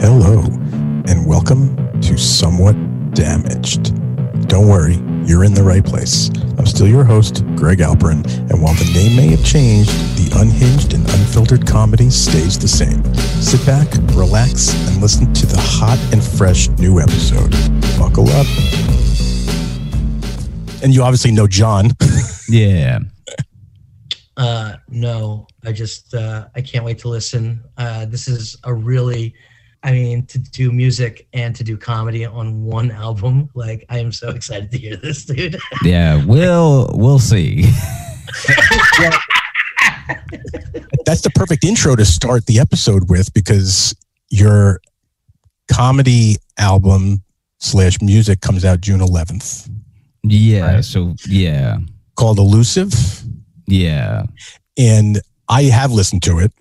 Hello, and welcome to Somewhat Damaged. Don't worry, you're in the right place. I'm still your host, Greg Alperin, and while the name may have changed, the unhinged and unfiltered comedy stays the same. Sit back, relax, and listen to the hot and fresh new episode. Buckle up. And you obviously know John. Yeah. Uh, no, I just uh, I can't wait to listen. Uh, this is a really, I mean, to do music and to do comedy on one album. Like, I am so excited to hear this, dude. Yeah. We'll we'll see. That's the perfect intro to start the episode with because your comedy album slash music comes out June 11th Yeah. Right. So yeah. called Elusive. Yeah. and I have listened to it,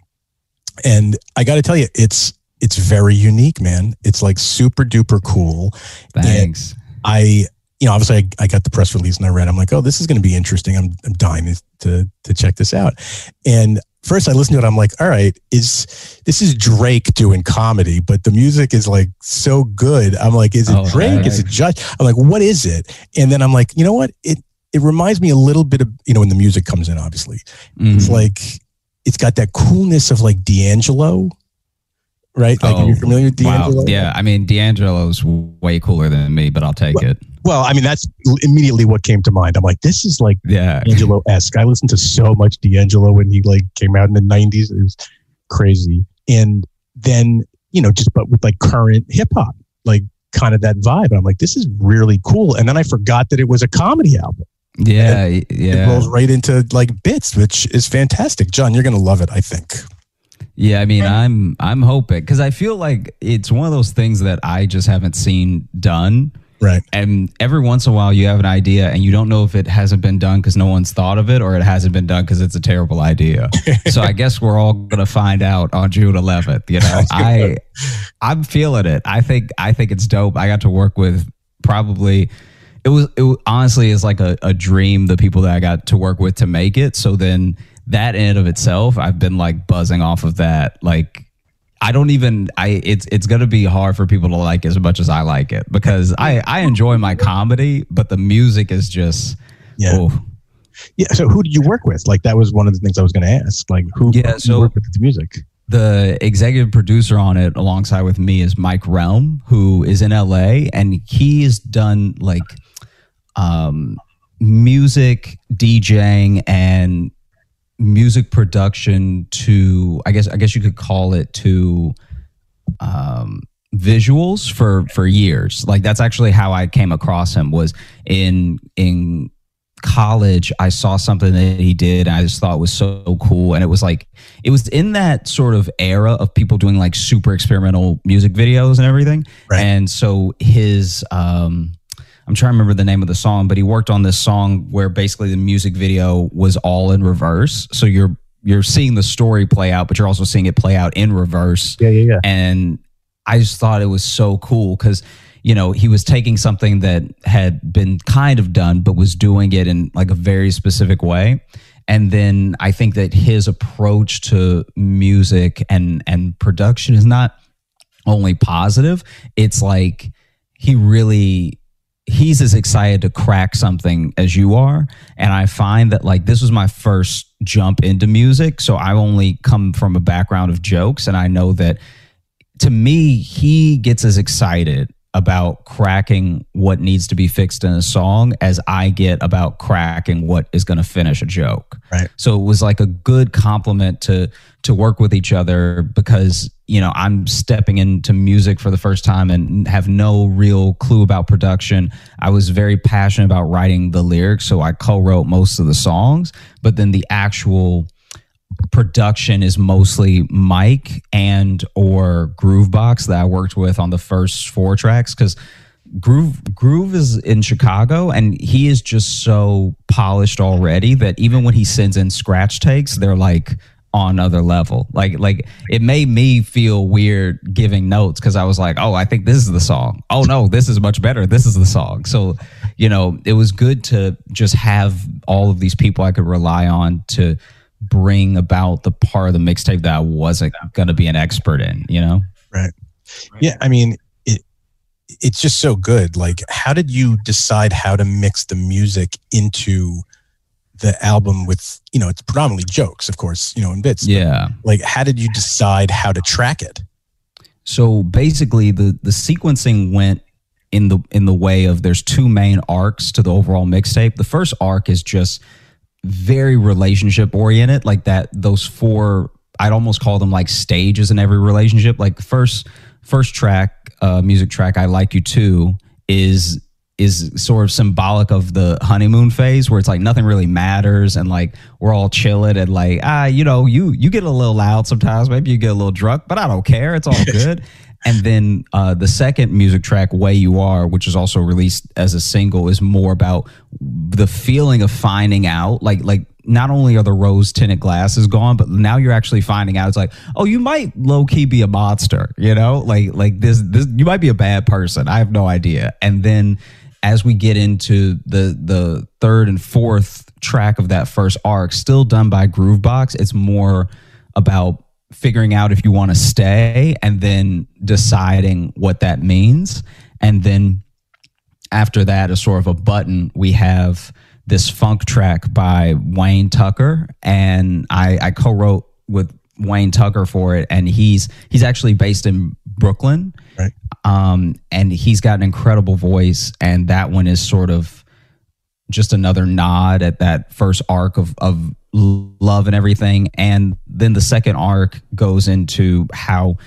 and I got to tell you, it's it's very unique, man. It's like super duper cool. Thanks. I, you know, obviously, I, I got the press release and I read. I'm like, oh, this is going to be interesting. I'm I'm dying to to check this out. And first, I listened to it. I'm like, all right, is this is Drake doing comedy? But the music is like so good. I'm like, is it Oh, Drake? Is it Judge? I'm like, what is it? And then I'm like, you know what? It it reminds me a little bit of you know when the music comes in, obviously. It's Mhm. like it's got that coolness of like D'Angelo, right? Like, Oh, familiar with D'Angelo? Wow. Yeah. I mean, D'Angelo's way cooler than me, but I'll take it. Well, I mean, that's immediately what came to mind. I'm like, this is like Yeah. D'Angelo esque. I listened to so much D'Angelo when he like came out in the '90s. It was crazy. And then you know, just but with like current hip hop, like kind of that vibe. And I'm like, this is really cool. And then I forgot that it was a comedy album. Yeah. Yeah. It rolls right into like bits, which is fantastic. John, you're gonna love it. I think. Yeah, I mean, I'm I'm hoping because I feel like it's one of those things that I just haven't seen done. Right. And every once in a while, you have an idea, and you don't know if it hasn't been done because no one's thought of it, or it hasn't been done because it's a terrible idea. so I guess we're all gonna find out on June 11th. You know, I I'm feeling it. I think I think it's dope. I got to work with probably. It was it honestly is like a, a dream. The people that I got to work with to make it. So then that in and of itself, I've been like buzzing off of that. Like I don't even I it's it's gonna be hard for people to like as much as I like it because I I enjoy my comedy, but the music is just Yeah. Yeah. So who did you work with? Like that was one of the things I was going to ask. Like who? Yeah, so- work with the music. the executive producer on it alongside with me is Mike Relm, who is in LA and he's done like um music DJing and music production to I guess I guess you could call it to um visuals for for years. Like that's actually how I came across him was in in college I saw something that he did and I just thought was so cool and it was like it was in that sort of era of people doing like super experimental music videos and everything. Right. And so his um I'm trying to remember the name of the song, but he worked on this song where basically the music video was all in reverse. So you're you're seeing the story play out, but you're also seeing it play out in reverse. Yeah. Yeah. Yeah. And I just thought it was so cool because you know he was taking something that had been kind of done, but was doing it in like a very specific way. And then I think that his approach to music and and production is not only positive. It's like he really he's as excited to crack something as you are. And i find that like this was my first jump into music. So i only come from a background of jokes. And i know that to me he gets as excited about cracking what needs to be fixed in a song as i get about cracking what is going to finish a joke Right. so it was like a good compliment to to work with each other because you know i'm stepping into music for the first time and have no real clue about production i was very passionate about writing the lyrics so i co-wrote most of the songs but then the actual production is mostly Mike and or Groovebox that I worked with on the first four tracks because Groove Groove is in Chicago and he is just so polished already that even when he sends in scratch takes, they're like on another level. Like like it made me feel weird giving notes because I was like, oh, I think this is the song. Oh no, this is much better. This is the song. So you know, it was good to just have all of these people I could rely on to bring about the part of the mixtape that I wasn't going to be an expert in, you know? Right. Yeah, I mean, it it's just so good. Like, how did you decide how to mix the music into the album with you know it's predominantly jokes, of course, you know, in bits. Yeah. Like, how did you decide how to track it? So basically, the the sequencing went in the in the way of there's two main arcs to the overall mixtape. The first arc is just very relationship oriented, like that. Those four, I'd almost call them like stages in every relationship. Like first first track, uh, music track, "I Like You Too," is is sort of symbolic of the honeymoon phase where it's like nothing really matters and like we're all chilling and like ah you know you you get a little loud sometimes maybe you get a little drunk but i don't care it's all good and then uh, the second music track way you are which is also released as a single is more about the feeling of finding out like like not only are the rose tinted glasses gone, but now you're actually finding out it's like, oh, you might low key be a monster, you know, like like this this you might be a bad person. I have no idea. And then as we get into the the third and fourth track of that first arc, still done by Groovebox, it's more about figuring out if you want to stay and then deciding what that means. And then after that, as sort of a button, we have this funk track by Wayne Tucker, and I, I co-wrote with Wayne Tucker for it, and he's he's actually based in Brooklyn, Right. um, and he's got an incredible voice, and that one is sort of just another nod at that first arc of of love and everything, and then the second arc goes into how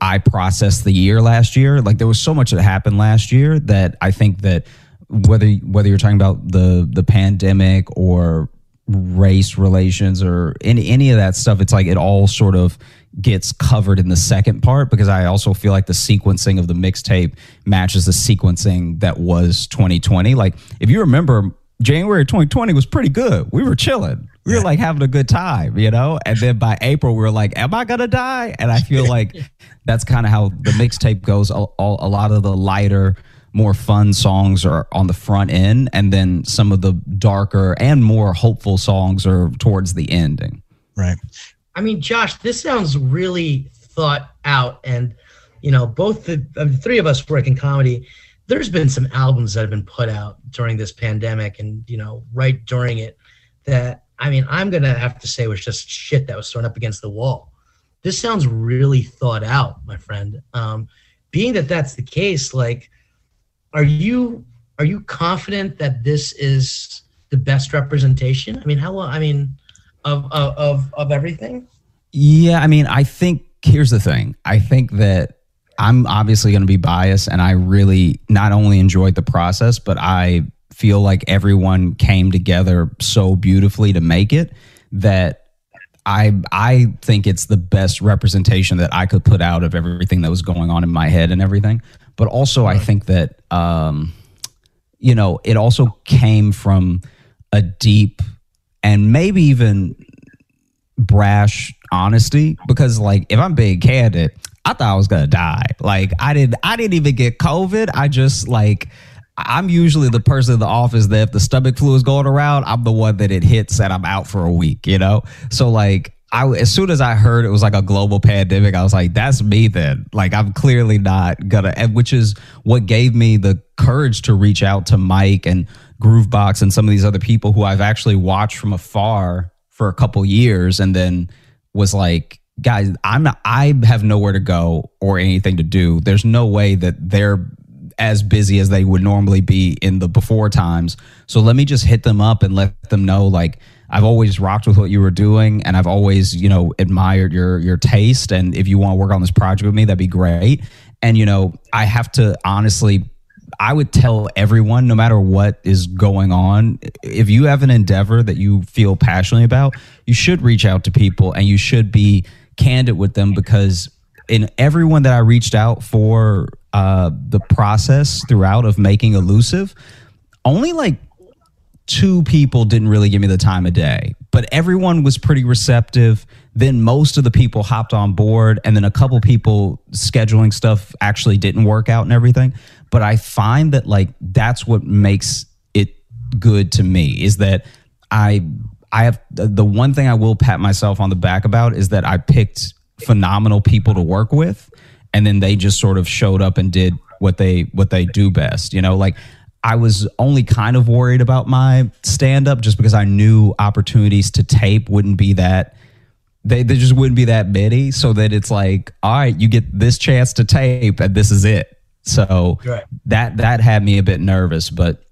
I processed the year last year. Like there was so much that happened last year that I think that whether whether you're talking about the the pandemic or race relations or any any of that stuff, it's like it all sort of gets covered in the second part because I also feel like the sequencing of the mixtape matches the sequencing that was 2020. Like if you remember January 2020 was pretty good. We were chilling. We were like having a good time, you know? And then by April, we were like, am I going to die? And I feel like that's kind of how the mixtape goes. A, a lot of the lighter, more fun songs are on the front end. And then some of the darker and more hopeful songs are towards the ending. Right. I mean, Josh, this sounds really thought out, and you know, both the, I mean, the three of us work in comedy. There's been some albums that have been put out during this pandemic, and you know, right during it, that I mean, I'm gonna have to say was just shit that was thrown up against the wall. This sounds really thought out, my friend. Um, being that that's the case, like, are you are you confident that this is the best representation? I mean, how long? I mean, of of of, of everything. Yeah, I mean, I think here's the thing. I think that I'm obviously going to be biased, and I really not only enjoyed the process, but I feel like everyone came together so beautifully to make it that I I think it's the best representation that I could put out of everything that was going on in my head and everything. But also, I think that um, you know, it also came from a deep and maybe even brash honesty because like if I'm being candid, I thought I was gonna die. Like I didn't I didn't even get COVID. I just like I'm usually the person in the office that if the stomach flu is going around, I'm the one that it hits and I'm out for a week, you know? So like I as soon as I heard it was like a global pandemic, I was like, that's me then. Like I'm clearly not gonna and which is what gave me the courage to reach out to Mike and Groovebox and some of these other people who I've actually watched from afar for a couple years and then was like guys i'm not i have nowhere to go or anything to do. There's no way that they're as busy as they would normally be in the before times. So let me just hit them up and let them know like i've always rocked with what you were doing and i've always you know admired your your taste. And if you want to work on this project with me that'd be great. And you know i have to honestly I would tell everyone, no matter what is going on, if you have an endeavor that you feel passionately about, you should reach out to people and you should be candid with them because in everyone that I reached out for uh, the process throughout of making elusive, only like two people didn't really give me the time of day, but everyone was pretty receptive. Then most of the people hopped on board, and then a couple people scheduling stuff actually didn't work out and everything. But I find that like that's what makes it good to me is that I I have the one thing I will pat myself on the back about is that I picked phenomenal people to work with and then they just sort of showed up and did what they what they do best. You know, like I was only kind of worried about my stand up just because I knew opportunities to tape wouldn't be that they, they just wouldn't be that many so that it's like all right you get this chance to tape and this is it so right. that that had me a bit nervous but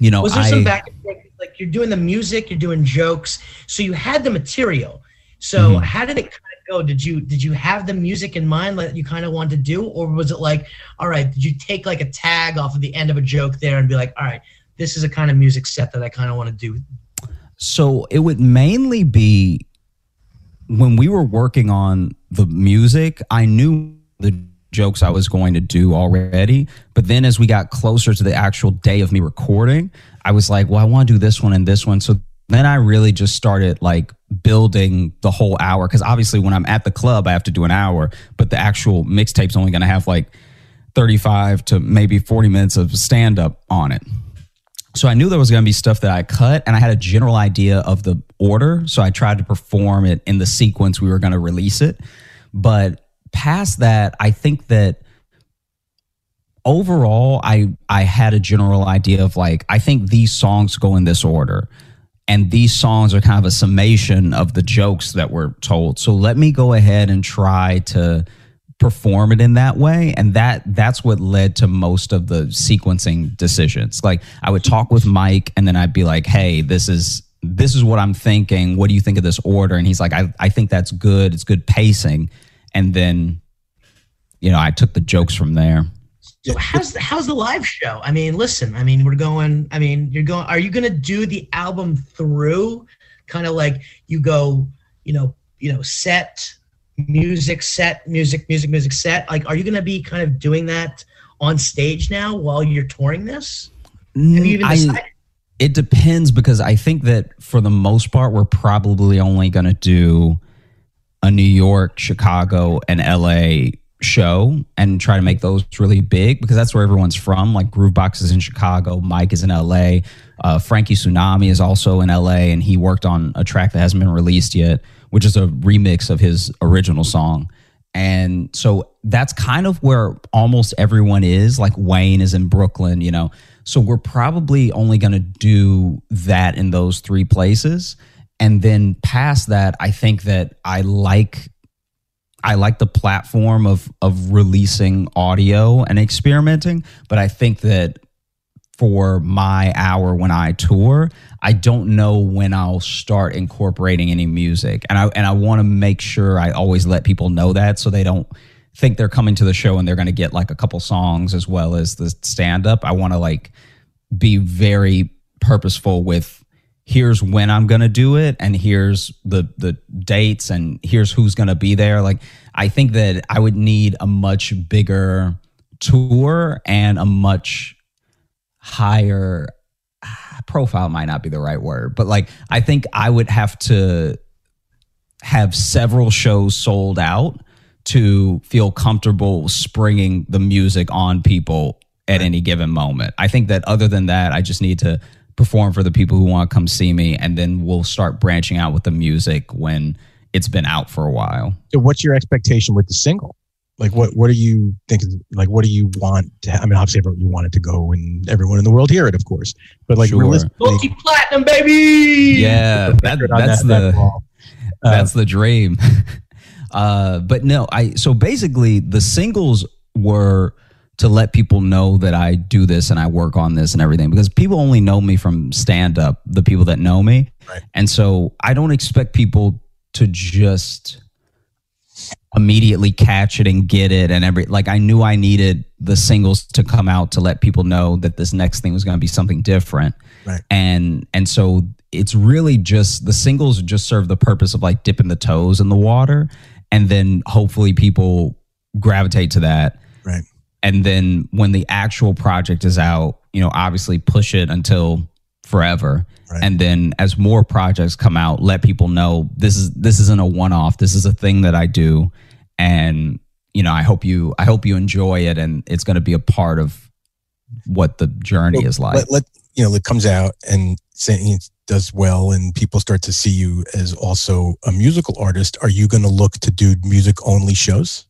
you know was there I, some back and forth like you're doing the music you're doing jokes so you had the material so mm-hmm. how did it go? Did you did you have the music in mind that you kind of wanted to do, or was it like, all right, did you take like a tag off of the end of a joke there and be like, all right, this is a kind of music set that I kind of want to do? So it would mainly be when we were working on the music. I knew the jokes I was going to do already, but then as we got closer to the actual day of me recording, I was like, well, I want to do this one and this one. So then I really just started like building the whole hour because obviously when I'm at the club I have to do an hour, but the actual mixtape's only going to have like 35 to maybe 40 minutes of stand up on it. So I knew there was going to be stuff that I cut and I had a general idea of the order, so I tried to perform it in the sequence we were going to release it. But past that, I think that overall I I had a general idea of like I think these songs go in this order. And these songs are kind of a summation of the jokes that were told. So let me go ahead and try to perform it in that way. And that that's what led to most of the sequencing decisions. Like i would talk with mike and then i'd be like hey this is this is what i'm thinking. What do you think of this order? And he's like i, I think that's good. It's good pacing and then you know i took the jokes from there so how's the, how's the live show? I mean, listen, I mean, we're going. I mean, you're going. Are you going to do the album through, kind of like you go, you know, you know, set music, set music, music, music, set. Like, are you going to be kind of doing that on stage now while you're touring this? Have you even mm, decided? I, it depends because I think that for the most part, we're probably only going to do a New York, Chicago, and LA show and try to make those really big because that's where everyone's from. Like Groovebox is in Chicago, Mike is in LA, uh, Frankie Tsunami is also in LA, and he worked on a track that hasn't been released yet, which is a remix of his original song. And so that's kind of where almost everyone is. Like Wayne is in Brooklyn, you know. So we're probably only going to do that in those three places. And then past that, I think that I like I like the platform of of releasing audio and experimenting, but I think that for my hour when I tour, I don't know when I'll start incorporating any music. And I and I want to make sure I always let people know that so they don't think they're coming to the show and they're going to get like a couple songs as well as the stand up. I want to like be very purposeful with here's when I'm going to do it and here's the the dates and here's who's going to be there like I think that I would need a much bigger tour and a much higher ah, profile might not be the right word but like I think I would have to have several shows sold out to feel comfortable springing the music on people at any given moment. I think that other than that, I just need to perform for the people who want to come see me, and then we'll start branching out with the music when it's been out for a while. So, what's your expectation with the single? Like, what what do you think? Like, what do you want to? I mean, obviously, you want it to go, and everyone in the world hear it, of course. But like, sure. multi platinum, baby. Yeah, that, that's that, the that that's uh, the dream. uh, but no, I so basically the singles were to let people know that I do this and I work on this and everything because people only know me from stand up, the people that know me. Right. And so I don't expect people to just immediately catch it and get it and every like I knew I needed the singles to come out to let people know that this next thing was going to be something different. Right. And and so it's really just the singles just serve the purpose of like dipping the toes in the water and then hopefully people gravitate to that. Right and then when the actual project is out you know obviously push it until forever. Right. and then as more projects come out let people know this is this isn't a one-off. This is a thing that i do. And you know i hope you i hope you enjoy it and it's going to be a part of what the journey well, is like. let, let, you know it comes out and it does well and people start to see you as also a musical artist. Are you going to look to do music only shows?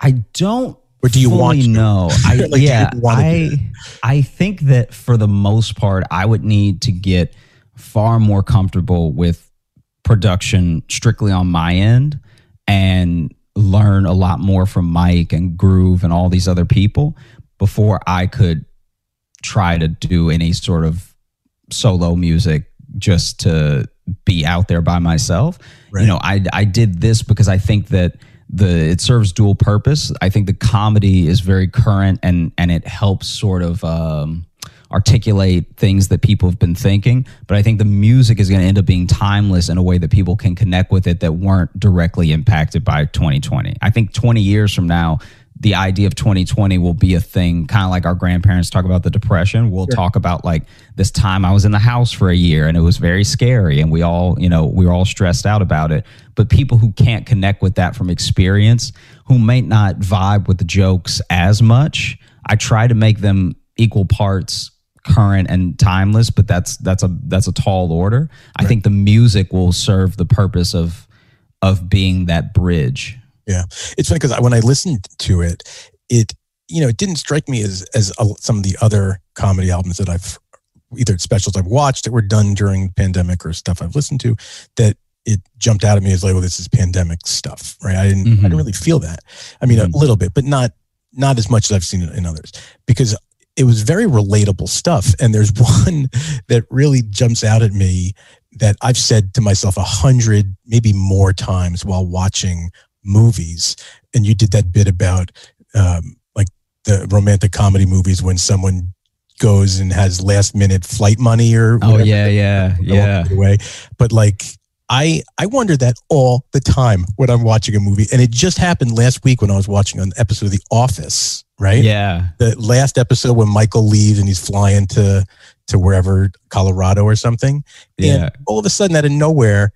I don't or do you want to? know. I Like, yeah, I I think that for the most part, I would need to get far more comfortable with production strictly on my end and learn a lot more from Mike and Groove and all these other people before I could try to do any sort of solo music just to be out there by myself. Right. You know, I I did this because I think that the it serves dual purpose. I think the comedy is very current and and it helps sort of um, articulate things that people have been thinking. But I think the music is going to end up being timeless in a way that people can connect with it that weren't directly impacted by 2020. I think 20 years from now, the idea of 2020 will be a thing, kind of like our grandparents talk about the depression. We'll talk about like this time I was in the house for a year and it was very scary, and we all, you know, we were all stressed out about it. But people who can't connect with that from experience, who may not vibe with the jokes as much, I try to make them equal parts current and timeless but that's that's a that's a tall order i think the music will serve the purpose of of being that bridge Yeah, it's funny because when I listened to it, it you know it didn't strike me as as a, some of the other comedy albums that I've either specials I've watched that were done during the pandemic or stuff I've listened to that it jumped out at me as like, well, this is pandemic stuff, right? I didn't I Mhm. didn't really feel that. I mean, Mhm. a little bit, but not not as much as I've seen it in others because it was very relatable stuff. And there's one that really jumps out at me that I've said to myself a hundred, maybe more times while watching movies. And you did that bit about um, like the romantic comedy movies when someone goes and has last minute flight money or oh yeah yeah yeah away. But like I I wonder that all the time when I'm watching a movie. And it just happened last week when I was watching an episode of The Office, right? yeah The last episode when Michael leaves and he's flying to to wherever, Colorado or something. yeah And all of a sudden out of nowhere,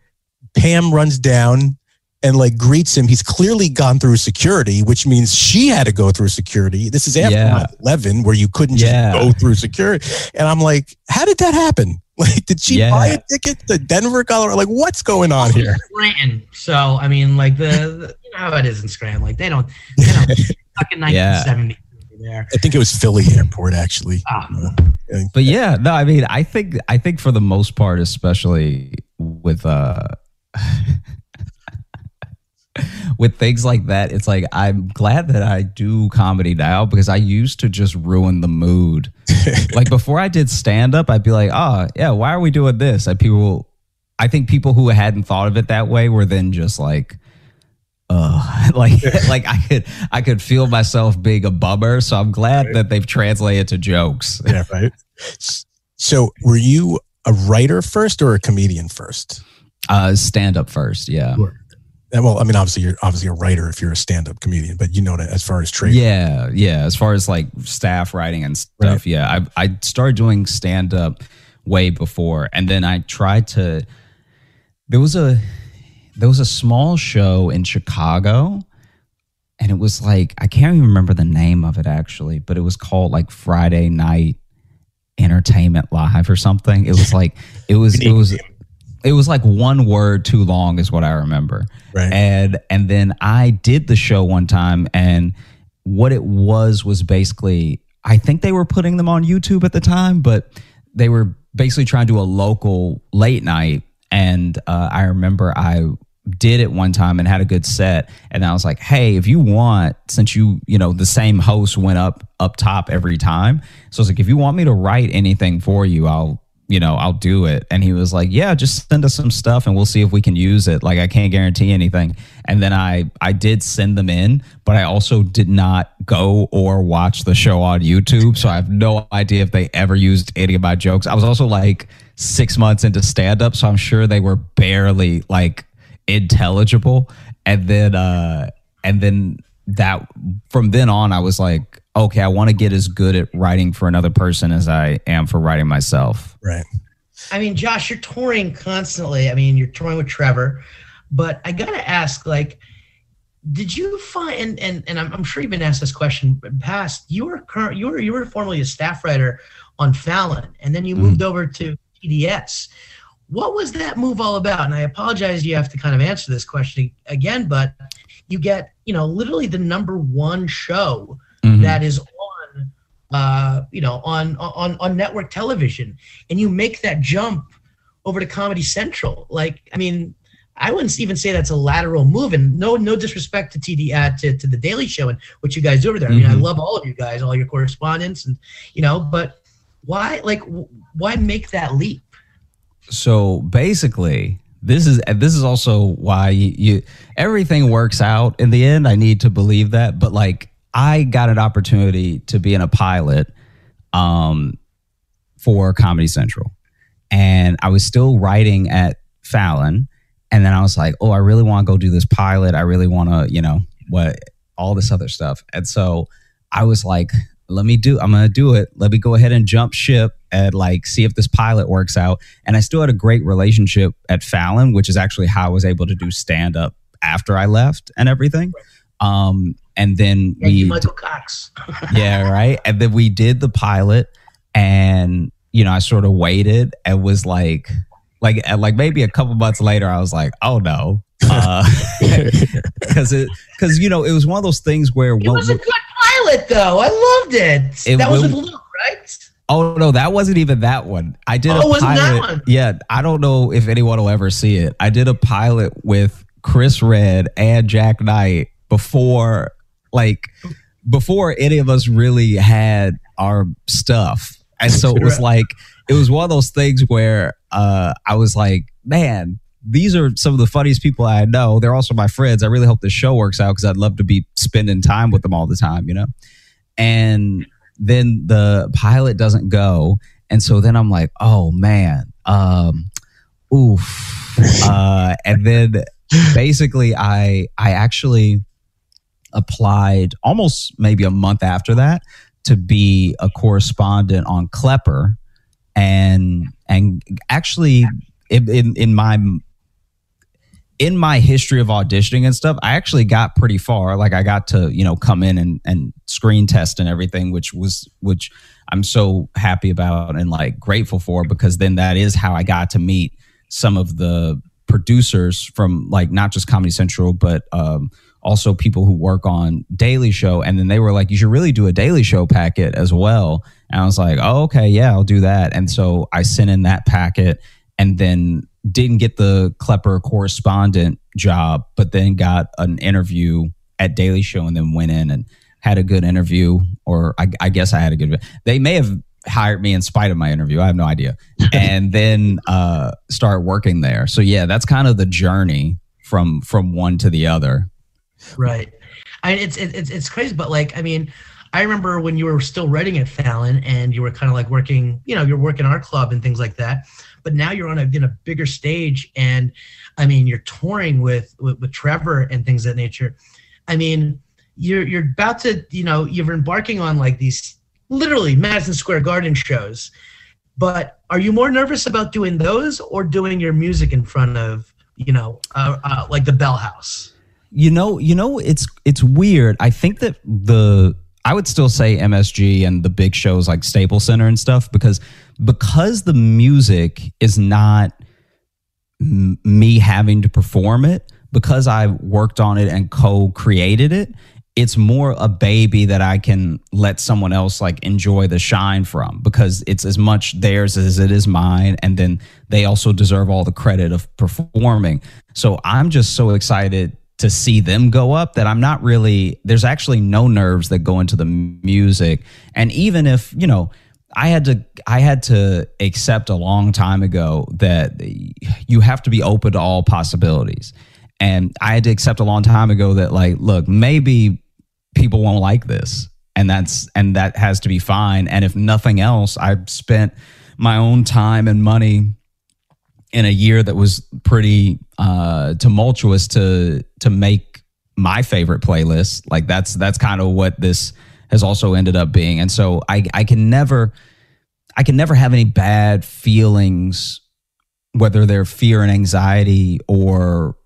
Pam runs down and like greets him. He's clearly gone through security, which means she had to go through security. This is after Yeah. 11 where you couldn't just Yeah. go through security. And I'm like, how did that happen? Like, did she Yeah. buy a ticket to Denver, Colorado? Like, what's going on here? Scranton. So I mean, like the, the you know how it is in Scranton. Like they don't, they don't fucking Yeah. 1970 there. I think it was Philly Airport, actually. Ah, but yeah no i mean i think i think for the most part especially with uh with things like that it's like i'm glad that i do comedy now because i used to just ruin the mood like before i did stand up i'd be like oh yeah why are we doing this and people i think people who hadn't thought of it that way were then just like uh like like i could i could feel myself being a bummer so i'm glad Right. that they've translated to jokes yeah, right. So, were you a writer first or a comedian first? Uh, stand up first, yeah. And, well, I mean, obviously, you're obviously a writer if you're a stand-up comedian, but you know that as far as trade. Yeah, yeah. As far as like staff writing and stuff, Right. yeah. I I started doing stand up way before, and then I tried to. There was a there was a small show in Chicago, and it was like I can't even remember the name of it actually, but it was called like Friday Night Entertainment Live or something. It was like it was it was it was like one word too long is what I remember. Right. And and then I did the show one time and what it was was basically I think they were putting them on YouTube at the time, but they were basically trying to do a local late night and uh, I remember I did it one time and had a good set and I was like, "Hey, if you want since you, you know, the same host went up up top every time. So I was like, if you want me to write anything for you, I'll you know, I'll do it. And he was like, yeah, just send us some stuff and we'll see if we can use it. Like I can't guarantee anything. And then I I did send them in, but I also did not go or watch the show on YouTube. So I have no idea if they ever used any of my jokes. I was also like 6 months into stand up, so I'm sure they were barely like intelligible. And then uh and then that from then on I was like, okay, I want to get as good at writing for another person as I am for writing myself. Right. I mean, Josh, you're touring constantly. I mean, you're touring with Trevor, but I gotta ask, like, did you find and and, and I'm, I'm sure you've been asked this question in past. You were current, you were you were formerly a staff writer on Fallon, and then you Mm. moved over to TDS. What was that move all about? And I apologize, you have to kind of answer this question again, but you get you know, literally the number one show mm-hmm. that is on, uh, you know, on on on network television, and you make that jump over to Comedy Central. Like, I mean, I wouldn't even say that's a lateral move. And no, no disrespect to TD uh, to, to the Daily Show and what you guys do over there. I mean, mm-hmm. I love all of you guys, all your correspondence, and you know, but why, like, why make that leap? So basically, this is this is also why you, you everything works out in the end. I need to believe that, but like, I got an opportunity to be in a pilot, um, for Comedy Central, and I was still writing at Fallon and then I was like, oh, I really want to go do this pilot. I really want to, you know, what all this other stuff. And so I was like, let me do, I'm going to do it. Let me go ahead and jump ship and like see if this pilot works out. And I still had a great relationship at Fallon, which is actually how I was able to do stand up after I left and everything. Um, and then Thank we, Michael Cox. yeah, right. And then we did the pilot, and you know, I sort of waited and was like, like like maybe a couple months later i was like oh no because uh, it because you know it was one of those things where it was a good pilot though i loved it, it that was with luke right Oh no, that wasn't even that one. I did oh, a pilot. Yeah, I don't know if anyone will ever see it. I did a pilot with Chris Redd and Jak Knight before, like, before any of us really had our stuff, and so it was like it was one of those things where uh, I was like, man, these are some of the funniest people I know. They're also my friends. I really hope the show works out because I'd love to be spending time with them all the time, you know? And then the pilot doesn't go. And so then I'm like, oh man, um, oof. Uh, and then basically I I actually applied almost maybe a month after that to be a correspondent on Klepper and and actually in in my in my history of auditioning and stuff, I actually got pretty far. Like I got to, you know, come in and, and screen test and everything, which was which I'm so happy about and like grateful for because then that is how I got to meet some of the producers from like not just Comedy Central, but um, also people who work on Daily Show. And then they were like, you should really do a Daily Show packet as well. And I was like, oh, okay, yeah, I'll do that. And so I sent in that packet and then didn't get the Klepper correspondent job, but then got an interview at Daily Show and then went in and had a good interview. Or I, I guess I had a good, they may have hired me in spite of my interview. I have no idea. and then uh, start working there. So yeah, that's kind of the journey from from one to the other. Right. I mean, it's it's it's crazy, but like I mean, I remember when you were still writing at Fallon and you were kind of like working, you know, you're working our club and things like that. But now you're on a in a bigger stage, and I mean, you're touring with with, with Trevor and things of that nature. I mean, you're you're about to, you know, you're embarking on like these literally Madison Square Garden shows. But are you more nervous about doing those or doing your music in front of, you know, uh, uh, like the Bell House? You know, you know, it's it's weird. I think that the I would still say MSG and the big shows like Staples Center and stuff because because the music is not m- me having to perform it because I worked on it and co-created it. It's more a baby that I can let someone else like enjoy the shine from because it's as much theirs as it is mine. And then they also deserve all the credit of performing. So I'm just so excited to see them go up that I'm not really there's actually no nerves that go into the music. And even if you know I had to I had to accept a long time ago that you have to be open to all possibilities. And I had to accept a long time ago that like look maybe people won't like this and that's and that has to be fine. And if nothing else I've spent my own time and money in a year that was pretty uh, tumultuous to to make my favorite playlist. Like that's that's kind of what this has also ended up being. And so I I can never I can never have any bad feelings, whether they're fear and anxiety or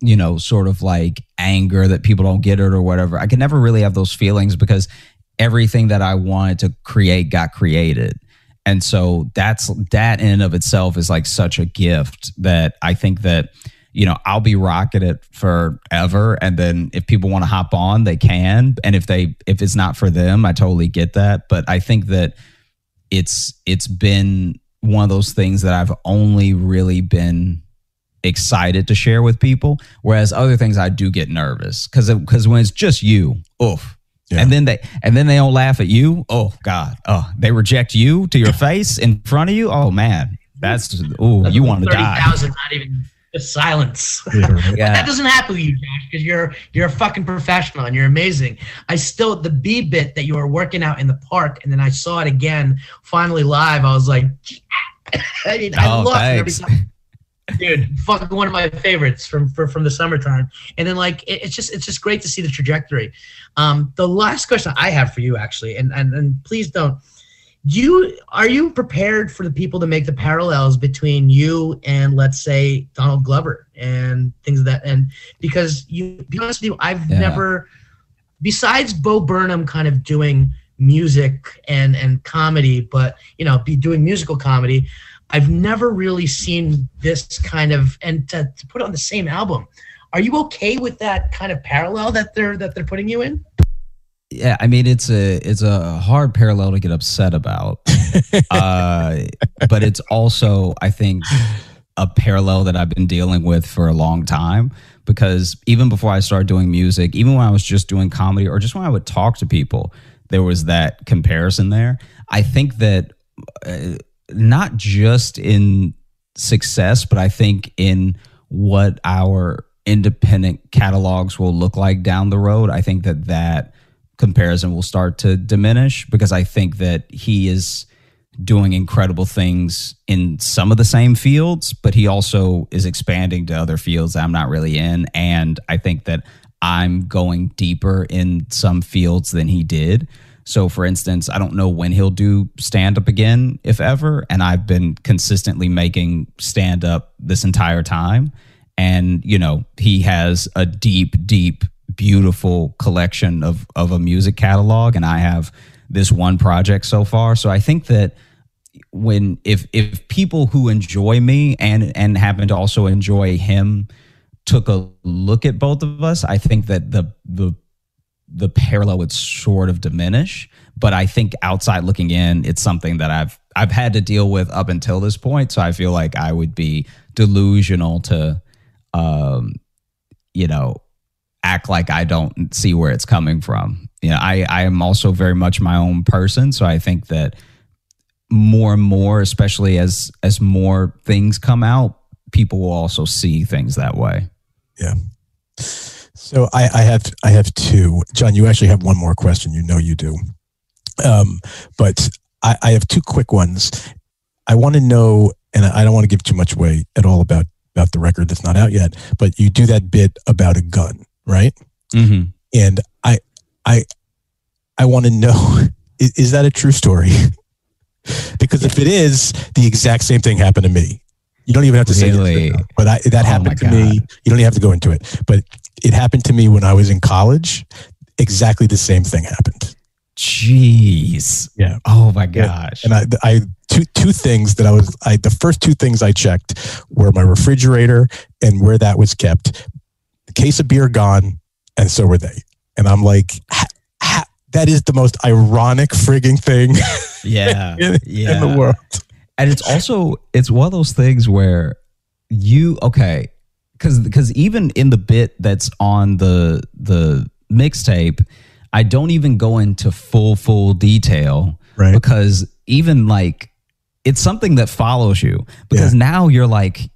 you know sort of like anger that people don't get it or whatever. I can never really have those feelings because everything that I wanted to create got created and so that's that in and of itself is like such a gift that i think that you know, I'll be rocking it forever. And then if people want to hop on, they can. And if they if it's not for them, I totally get that. But I think that it's it's been one of those things that I've only really been excited to share with people. Whereas other things I do get nervous because because when it's just you, oof. Yeah. And then they and then they don't laugh at you. Oh God. Oh, they reject you to your face in front of you. Oh man, that's oh you want to die. Thousand, not even just silence. Yeah. that doesn't happen to you, Josh, because you're you're a fucking professional and you're amazing. I still the B bit that you were working out in the park, and then I saw it again finally live. I was like, I mean, I oh, love it every time dude fucking one of my favorites from from, from the summertime. And then like it, it's just it's just great to see the trajectory. Um the last question i have for you actually and and, and please don't. Do you are you prepared for the people to make the parallels between you and let's say donald glover and things of that and because you be honest with you i've yeah. never besides bo burnham kind of doing music and and comedy but you know be doing musical comedy I've never really seen this kind of and to, to put on the same album. Are you okay with that kind of parallel that they're that they're putting you in? Yeah, I mean it's a it's a hard parallel to get upset about, uh, but it's also I think a parallel that I've been dealing with for a long time because even before I started doing music, even when I was just doing comedy or just when I would talk to people, there was that comparison there. I think that. Uh, not just in success, but I think in what our independent catalogs will look like down the road. I think that that comparison will start to diminish because I think that he is doing incredible things in some of the same fields, but he also is expanding to other fields I'm not really in. And I think that I'm going deeper in some fields than he did. So, for instance, I don't know when he'll do stand up again, if ever. And I've been consistently making stand up this entire time. And, you know, he has a deep, deep, beautiful collection of, of a music catalog. And I have this one project so far. So I think that when if if people who enjoy me and and happen to also enjoy him took a look at both of us, I think that the the the parallel would sort of diminish. But I think outside looking in, it's something that I've I've had to deal with up until this point. So I feel like I would be delusional to, um, you know, act like I don't see where it's coming from. You know, I I am also very much my own person, so I think that more and more, especially as as more things come out, people will also see things that way. Yeah. So I, I, have I have two. John, you actually have one more question. You know you do. Um, but I, I have two quick ones. I want to know, and I don't want to give too much away at all about about the record that's not out yet. But you do that bit about a gun, right? Mm-hmm. And I I I want to know is, is that a true story? because if it is, the exact same thing happened to me. You don't even have to really? say it, but I, that oh happened to God. me. You don't even have to go into it. But it happened to me when I was in college. Exactly the same thing happened. Jeez. Yeah. Oh my gosh. Yeah. And I, I two two things that I was I the first two things I checked were my refrigerator and where that was kept. The case of beer gone, and so were they. And I'm like, ha, ha, that is the most ironic frigging thing. Yeah. in, yeah. in the world. And it's also it's one of those things where you okay because because even in the bit that's on the the mixtape, I don't even go into full full detail, right? Because even like it's something that follows you because yeah. now you're like,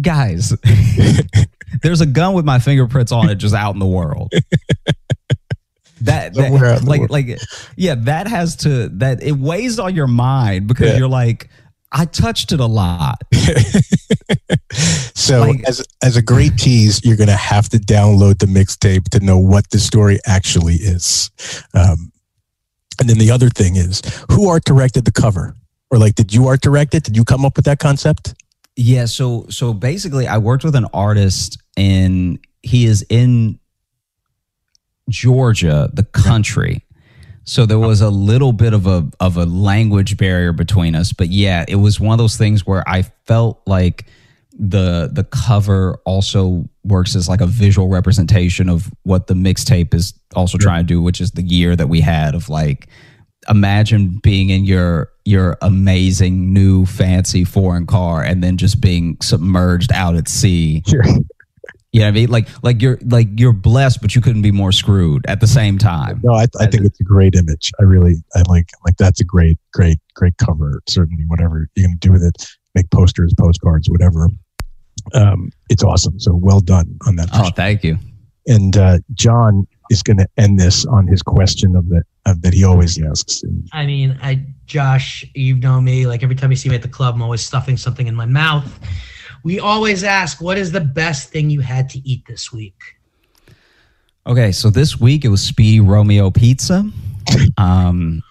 guys, there's a gun with my fingerprints on it just out in the world. that, that like like yeah that has to that it weighs on your mind because yeah. you're like I touched it a lot. so like, as as a great tease, you're gonna have to download the mixtape to know what the story actually is. Um, and then the other thing is, who art directed the cover, or like, did you art direct it? Did you come up with that concept? Yeah. So so basically, I worked with an artist, and he is in Georgia, the country. So there was a little bit of a of a language barrier between us, but yeah, it was one of those things where I felt like the the cover also works as like a visual representation of what the mixtape is also trying to do, which is the year that we had of like imagine being in your your amazing new fancy foreign car and then just being submerged out at sea. Sure. You know what I mean? Like like you're like you're blessed, but you couldn't be more screwed at the same time. No, I, I think it's a great image. I really, I like, like that's a great, great, great cover. Certainly, whatever you're gonna do with it, make posters, postcards, whatever. Um, it's awesome. So well done on that. Oh, thank you. And uh, John is going to end this on his question of the of that he always asks. I mean, I Josh, you've known me. Like every time you see me at the club, I'm always stuffing something in my mouth. We always ask, what is the best thing you had to eat this week? Okay, so this week it was Speedy Romeo Pizza. Um,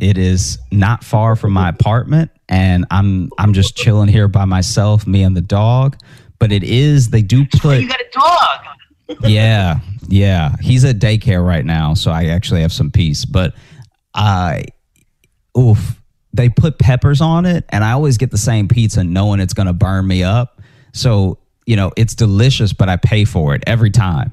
it is not far from my apartment, and I'm I'm just chilling here by myself, me and the dog. But it is they do put You got a dog. yeah, yeah. He's at daycare right now, so I actually have some peace. But I, oof, they put peppers on it, and I always get the same pizza, knowing it's gonna burn me up. So you know, it's delicious, but I pay for it every time.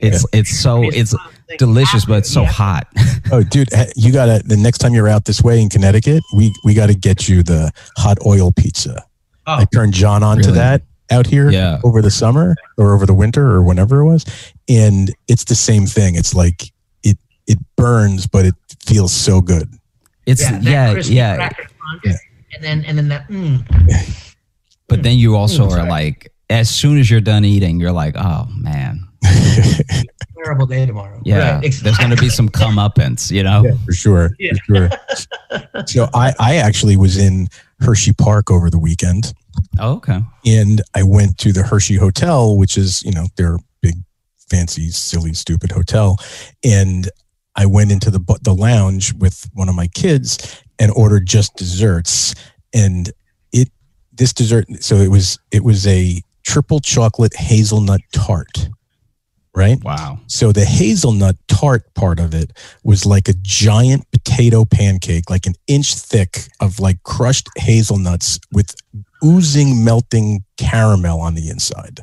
It's it's so it's delicious, but it's so Yeah. hot. oh, dude, eh, you gotta the next time you're out this way in Connecticut, we we got to get you the hot oil pizza. Oh, I turned John on to that out here Yeah. over the summer or over the winter or whenever it was, and it's the same thing. It's like it it burns, but it feels so good. It's that yeah, yeah. Yeah. And then and then that mm, But then you also Mm, are like, as soon as you're done eating, you're like, oh man, terrible day tomorrow. yeah. Right, exactly. There's gonna be some comeuppance, you know. Yeah, for sure. Yeah. For sure. so I, I actually was in Hersheypark over the weekend Oh, okay. and I went to the Hershey Hotel, which is, you know, their big, fancy, silly, stupid hotel. And I went into the, the lounge with one of my kids and ordered just desserts. And it, this dessert, so it was, it was a triple chocolate hazelnut tart, right? Wow. So the hazelnut tart part of it was like a giant potato pancake, like an inch thick of like crushed hazelnuts with oozing, melting caramel on the inside.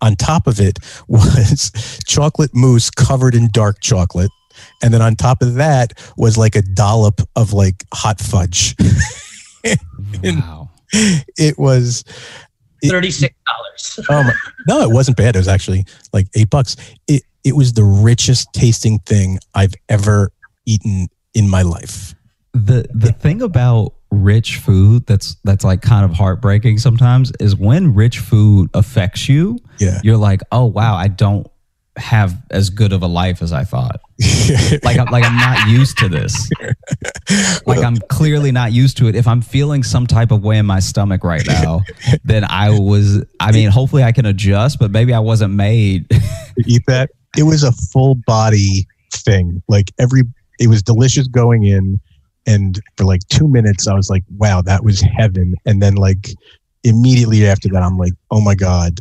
On top of it was chocolate mousse covered in dark chocolate. And then on top of that was like a dollop of like hot fudge. Wow. It was Thirty-six dollars. Oh my, no, it wasn't bad. It was actually like eight bucks. It it was the richest tasting thing I've ever eaten in my life. the the thing about rich food that's that's like kind of heartbreaking sometimes is when rich food affects you Yeah. you're like oh wow i don't have as good of a life as i thought like i'm like i'm not used to this like i'm clearly not used to it if i'm feeling some type of way in my stomach right now then i was i mean hopefully i can adjust but maybe i wasn't made to eat that. It was a full body thing. Like every, it was delicious going in, and for like two minutes, I was like, "Wow, that was heaven." And then like immediately after that, I'm like, "Oh my god,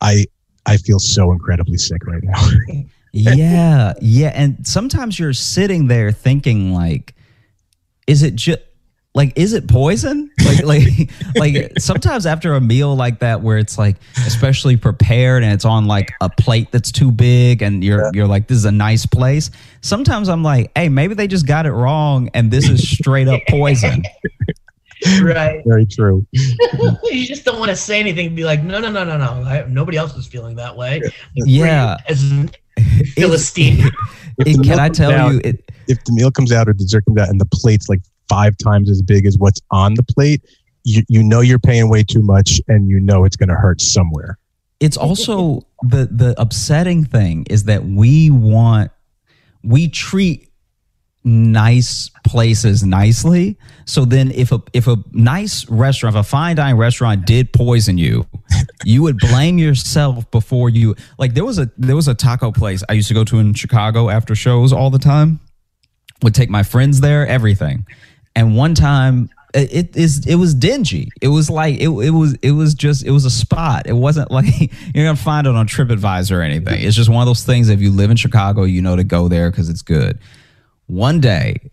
I I feel so incredibly sick right now." yeah yeah and sometimes you're sitting there thinking like is it just like is it poison? Like like like sometimes after a meal like that where it's like especially prepared and it's on like a plate that's too big and you're you're like this is a nice place sometimes i'm like hey maybe they just got it wrong and this is straight up poison right. Very true. you just don't want to say anything and be like, no, no, no, no, no. I, nobody else is feeling that way. Yeah. As an Philistine. If It- can i tell out- you it if the meal comes out or dessert comes out and the plate's like five times as big as what's on the plate, you, you know you're paying way too much and you know it's going to hurt somewhere. it's also the the upsetting thing is that we want we treat nice places nicely. So then if a if a nice restaurant if a fine dining restaurant did poison you you would blame yourself before you like there was a there was a taco place i used to go to in chicago after shows all the time. Would take my friends there everything. And one time it, it is it was dingy. It was like it, it was it was just it was a spot. It wasn't like you're gonna find it on tripadvisor or anything. It's just one of those things if you live in chicago you know to go there because it's good one day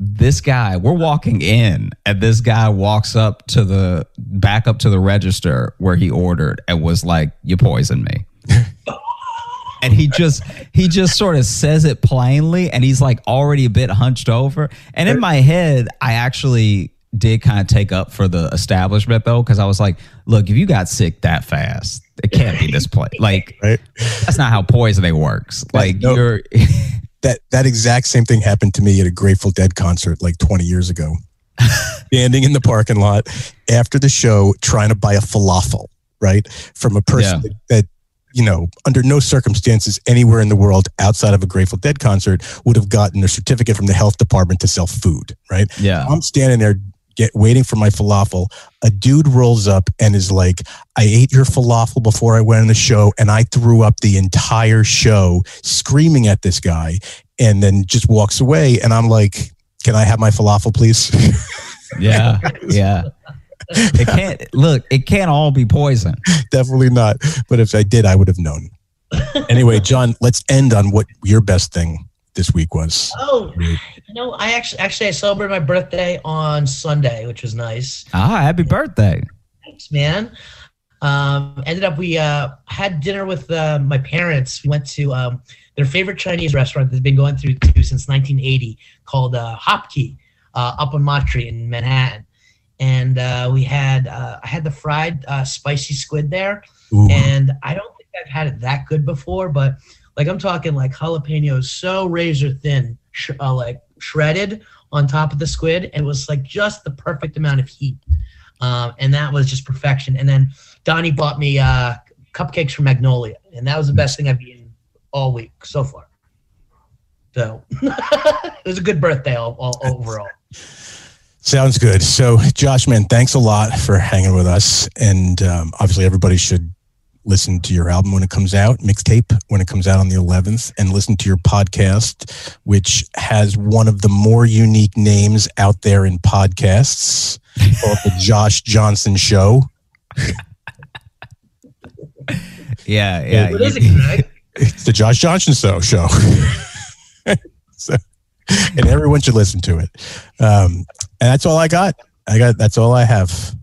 this guy, we're walking in, and this guy walks up to the back up to the register where he ordered and was like, You poisoned me. and he just he just sort of says it plainly and he's like already a bit hunched over and in my head i actually did kind of take up for the establishment though because i was like look if you got sick that fast it can't be this place like Right. that's not how poisoning works like you're That that exact same thing happened to me at a Grateful Dead concert like 20 years ago. Standing in the parking lot after the show, trying to buy a falafel, right, from a person Yeah. that, that you know, under no circumstances anywhere in the world outside of a Grateful Dead concert would have gotten a certificate from the health department to sell food, right? yeah I'm standing there get waiting for my falafel. A dude rolls up and is like, I ate your falafel before I went on the show and I threw up the entire show screaming at this guy and then just walks away. And I'm like, Can I have my falafel, please? yeah yeah it can't look it can't all be poison Definitely not. But if I did, I would have known. Anyway, John, let's end on what your best thing this week was. Oh, you know, I actually actually I celebrated my birthday on Sunday, which was nice. ah happy birthday Thanks, man. Um, ended up we uh, had dinner with uh, my parents. We went to um, their favorite Chinese restaurant that's been going through to since 1980 called uh, Hop Kee uh, up on Mott in Manhattan. And uh, we had uh, I had the fried uh, spicy squid there, Ooh, and I don't think I've had it that good before. But like I'm talking like jalapenos so razor thin, sh- uh, like shredded on top of the squid, and it was like just the perfect amount of heat, um, and that was just perfection. And then Donnie bought me uh, cupcakes from Magnolia, and that was the best thing I've eaten all week so far. So it was a good birthday all, all overall. Sounds good. So, Josh, man, thanks a lot for hanging with us. And um, obviously, everybody should listen to your album when it comes out, mixtape when it comes out on the 11th, and listen to your podcast, which has one of the more unique names out there in podcasts called The Josh Johnson Show. yeah yeah What is it, Greg? It's The Josh Johnson Show. show. so, and everyone should listen to it. Um, and that's all I got. I got that's all I have.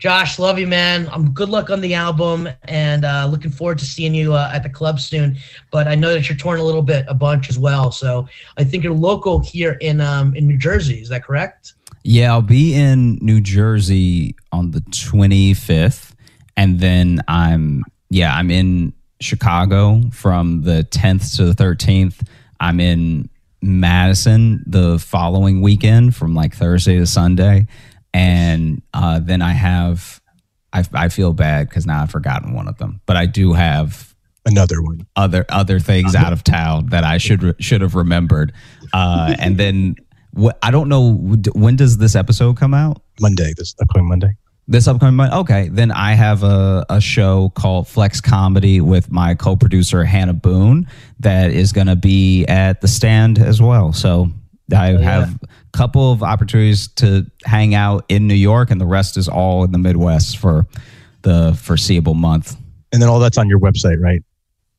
Josh, love you, man. I'm good luck on the album, and uh, looking forward to seeing you uh, at the club soon. But I know that you're touring a little bit, a bunch as well. So I think you're local here in um, in New Jersey. Is that correct? Yeah, I'll be in New Jersey on the 25th and then I'm yeah, I'm in Chicago from the 10th to the 13th. I'm in Madison the following weekend from like Thursday to Sunday and uh, then I have I, I feel bad because now I've forgotten one of them, but I do have Another one. other other things out of town that I should should have remembered. Uh, and then what I don't know when does this episode come out? Monday, this upcoming Monday. This upcoming month. Okay, then I have a, a show called Flex Comedy with my co-producer Hannah Boone that is going to be at the stand as well. So I yeah. have a couple of opportunities to hang out in New York, and the rest is all in the Midwest for the foreseeable month. And then all that's on your website, right?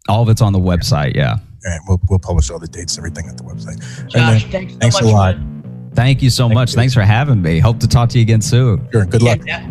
All of it's on the website. Yeah. All right, we'll, we'll publish all the dates, everything at the website. Josh, then, thanks so thanks a lot. man. Thank you so Thank much. you. Thanks for having me. Hope to talk to you again soon. Sure, good luck. Yeah,